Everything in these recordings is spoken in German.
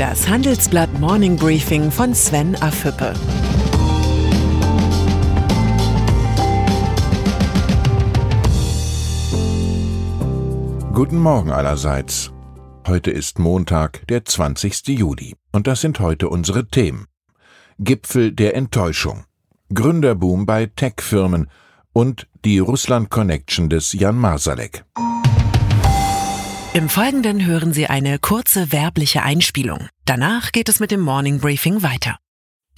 Das Handelsblatt Morning Briefing von Sven Afüppe. Guten Morgen allerseits. Heute ist Montag, der 20. Juli. Und das sind heute unsere Themen. Gipfel der Enttäuschung. Gründerboom bei Tech-Firmen und die Russland-Connection des Jan Marsalek. Im Folgenden hören Sie eine kurze werbliche Einspielung. Danach geht es mit dem Morning Briefing weiter.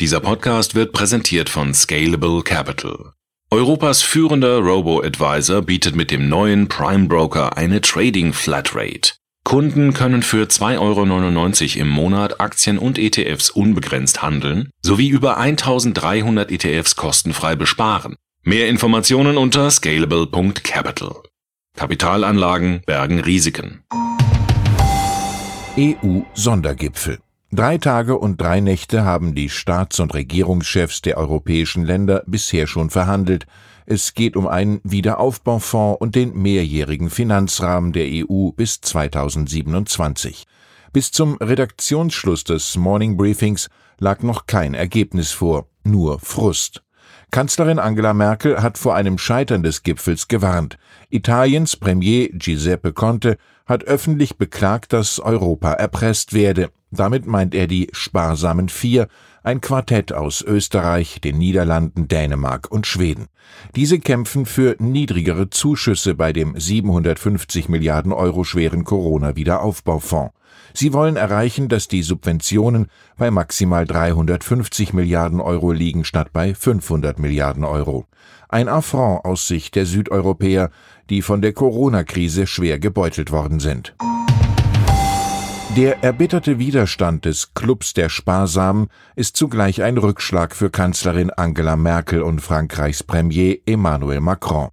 Dieser Podcast wird präsentiert von Scalable Capital. Europas führender Robo-Advisor bietet mit dem neuen Prime Broker eine Trading Flatrate. Kunden können für 2,99 Euro im Monat Aktien und ETFs unbegrenzt handeln sowie über 1300 ETFs kostenfrei besparen. Mehr Informationen unter scalable.capital. Kapitalanlagen bergen Risiken. EU-Sondergipfel. Drei Tage und drei Nächte haben die Staats- und Regierungschefs der europäischen Länder bisher schon verhandelt. Es geht um einen Wiederaufbaufonds und den mehrjährigen Finanzrahmen der EU bis 2027. Bis zum Redaktionsschluss des Morning Briefings lag noch kein Ergebnis vor, nur Frust. Kanzlerin Angela Merkel hat vor einem Scheitern des Gipfels gewarnt. Italiens Premier Giuseppe Conte hat öffentlich beklagt, dass Europa erpresst werde. Damit meint er die sparsamen Vier, ein Quartett aus Österreich, den Niederlanden, Dänemark und Schweden. Diese kämpfen für niedrigere Zuschüsse bei dem 750 Milliarden Euro schweren Corona-Wiederaufbaufonds. Sie wollen erreichen, dass die Subventionen bei maximal 350 Milliarden Euro liegen statt bei 500 Milliarden Euro. Ein Affront aus Sicht der Südeuropäer, die von der Corona-Krise schwer gebeutelt worden sind. Der erbitterte Widerstand des Clubs der Sparsamen ist zugleich ein Rückschlag für Kanzlerin Angela Merkel und Frankreichs Premier Emmanuel Macron.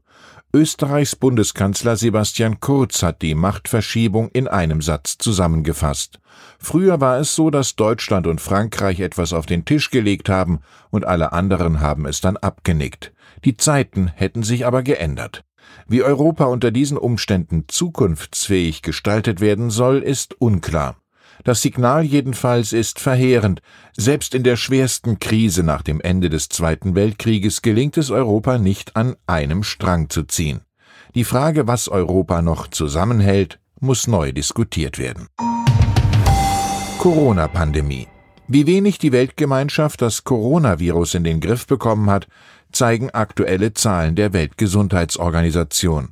Österreichs Bundeskanzler Sebastian Kurz hat die Machtverschiebung in einem Satz zusammengefasst. Früher war es so, dass Deutschland und Frankreich etwas auf den Tisch gelegt haben und alle anderen haben es dann abgenickt. Die Zeiten hätten sich aber geändert. Wie Europa unter diesen Umständen zukunftsfähig gestaltet werden soll, ist unklar. Das Signal jedenfalls ist verheerend. Selbst in der schwersten Krise nach dem Ende des Zweiten Weltkrieges gelingt es Europa nicht an einem Strang zu ziehen. Die Frage, was Europa noch zusammenhält, muss neu diskutiert werden. Corona-Pandemie. Wie wenig die Weltgemeinschaft das Coronavirus in den Griff bekommen hat, zeigen aktuelle Zahlen der Weltgesundheitsorganisation.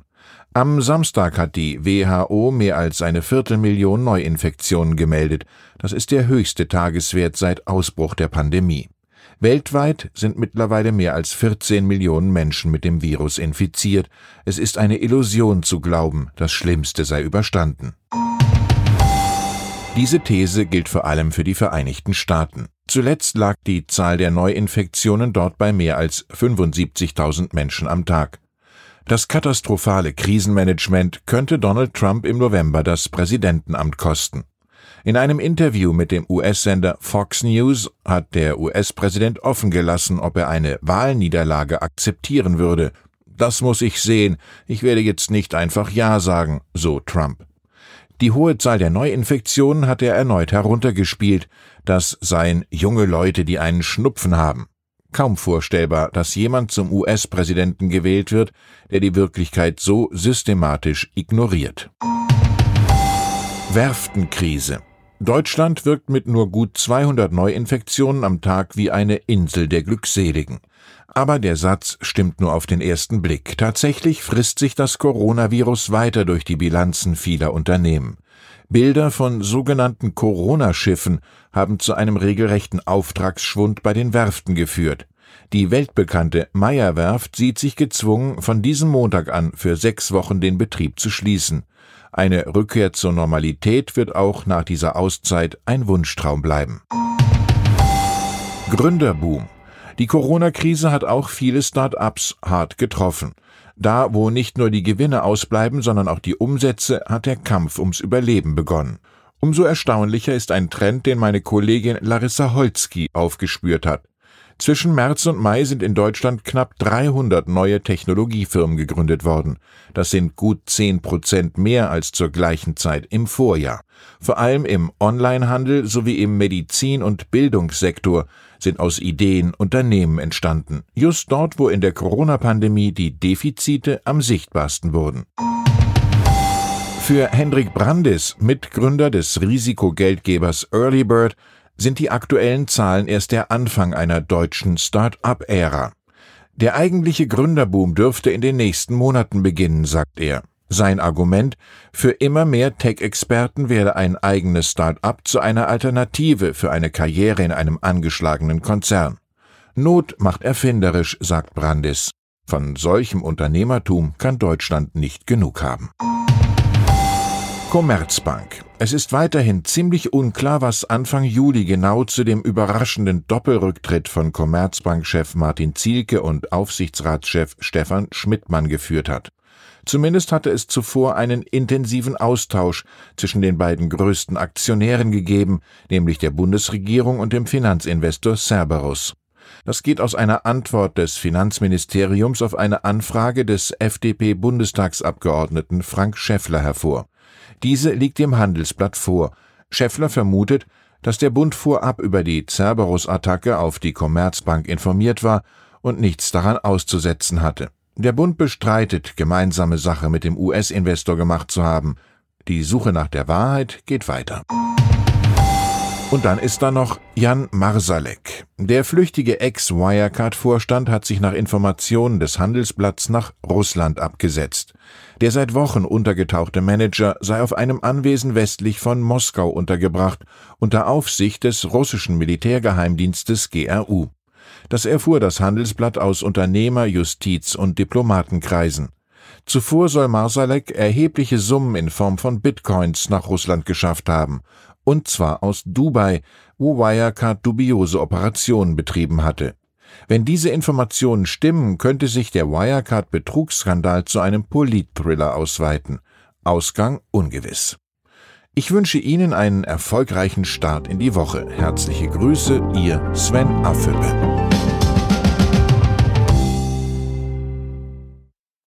Am Samstag hat die WHO mehr als eine Viertelmillion Neuinfektionen gemeldet. Das ist der höchste Tageswert seit Ausbruch der Pandemie. Weltweit sind mittlerweile mehr als 14 Millionen Menschen mit dem Virus infiziert. Es ist eine Illusion zu glauben, das Schlimmste sei überstanden. Diese These gilt vor allem für die Vereinigten Staaten. Zuletzt lag die Zahl der Neuinfektionen dort bei mehr als 75.000 Menschen am Tag. Das katastrophale Krisenmanagement könnte Donald Trump im November das Präsidentenamt kosten. In einem Interview mit dem US-Sender Fox News hat der US-Präsident offen gelassen, ob er eine Wahlniederlage akzeptieren würde. Das muss ich sehen. Ich werde jetzt nicht einfach Ja sagen, so Trump. Die hohe Zahl der Neuinfektionen hat er erneut heruntergespielt. Das seien junge Leute, die einen Schnupfen haben. Kaum vorstellbar, dass jemand zum US-Präsidenten gewählt wird, der die Wirklichkeit so systematisch ignoriert. Werftenkrise. Deutschland wirkt mit nur gut 200 Neuinfektionen am Tag wie eine Insel der Glückseligen. Aber der Satz stimmt nur auf den ersten Blick. Tatsächlich frisst sich das Coronavirus weiter durch die Bilanzen vieler Unternehmen. Bilder von sogenannten Corona-Schiffen haben zu einem regelrechten Auftragsschwund bei den Werften geführt. Die weltbekannte Meyer Werft sieht sich gezwungen, von diesem Montag an für sechs Wochen den Betrieb zu schließen. Eine Rückkehr zur Normalität wird auch nach dieser Auszeit ein Wunschtraum bleiben. Gründerboom. Die Corona-Krise hat auch viele Start-ups hart getroffen. Da, wo nicht nur die Gewinne ausbleiben, sondern auch die Umsätze, hat der Kampf ums Überleben begonnen. Umso erstaunlicher ist ein Trend, den meine Kollegin Larissa Holzki aufgespürt hat. Zwischen März und Mai sind in Deutschland knapp 300 neue Technologiefirmen gegründet worden. Das sind gut 10 Prozent mehr als zur gleichen Zeit im Vorjahr. Vor allem im Onlinehandel sowie im Medizin- und Bildungssektor sind aus Ideen Unternehmen entstanden. Just dort, wo in der Corona-Pandemie die Defizite am sichtbarsten wurden. Für Hendrik Brandis, Mitgründer des Risikogeldgebers Earlybird, sind die aktuellen Zahlen erst der Anfang einer deutschen Start-up-Ära. Der eigentliche Gründerboom dürfte in den nächsten Monaten beginnen, sagt er. Sein Argument, für immer mehr Tech-Experten werde ein eigenes Start-up zu einer Alternative für eine Karriere in einem angeschlagenen Konzern. Not macht erfinderisch, sagt Brandis. Von solchem Unternehmertum kann Deutschland nicht genug haben. Commerzbank. Es ist weiterhin ziemlich unklar, was Anfang Juli genau zu dem überraschenden Doppelrücktritt von Commerzbank-Chef Martin Zielke und Aufsichtsratschef Stefan Schmidtmann geführt hat. Zumindest hatte es zuvor einen intensiven Austausch zwischen den beiden größten Aktionären gegeben, nämlich der Bundesregierung und dem Finanzinvestor Cerberus. Das geht aus einer Antwort des Finanzministeriums auf eine Anfrage des FDP-Bundestagsabgeordneten Frank Schäffler hervor. Diese liegt dem Handelsblatt vor. Schäffler vermutet, dass der Bund vorab über die Cerberus-Attacke auf die Commerzbank informiert war und nichts daran auszusetzen hatte. Der Bund bestreitet, gemeinsame Sache mit dem US-Investor gemacht zu haben. Die Suche nach der Wahrheit geht weiter. Und dann ist da noch Jan Marsalek. Der flüchtige Ex-Wirecard-Vorstand hat sich nach Informationen des Handelsblatts nach Russland abgesetzt. Der seit Wochen untergetauchte Manager sei auf einem Anwesen westlich von Moskau untergebracht, unter Aufsicht des russischen Militärgeheimdienstes GRU. Das erfuhr das Handelsblatt aus Unternehmer-, Justiz- und Diplomatenkreisen. Zuvor soll Marsalek erhebliche Summen in Form von Bitcoins nach Russland geschafft haben und zwar aus Dubai, wo Wirecard dubiose Operationen betrieben hatte. Wenn diese Informationen stimmen, könnte sich der Wirecard-Betrugsskandal zu einem Politthriller ausweiten. Ausgang ungewiss. Ich wünsche Ihnen einen erfolgreichen Start in die Woche. Herzliche Grüße, Ihr Sven Affüppe.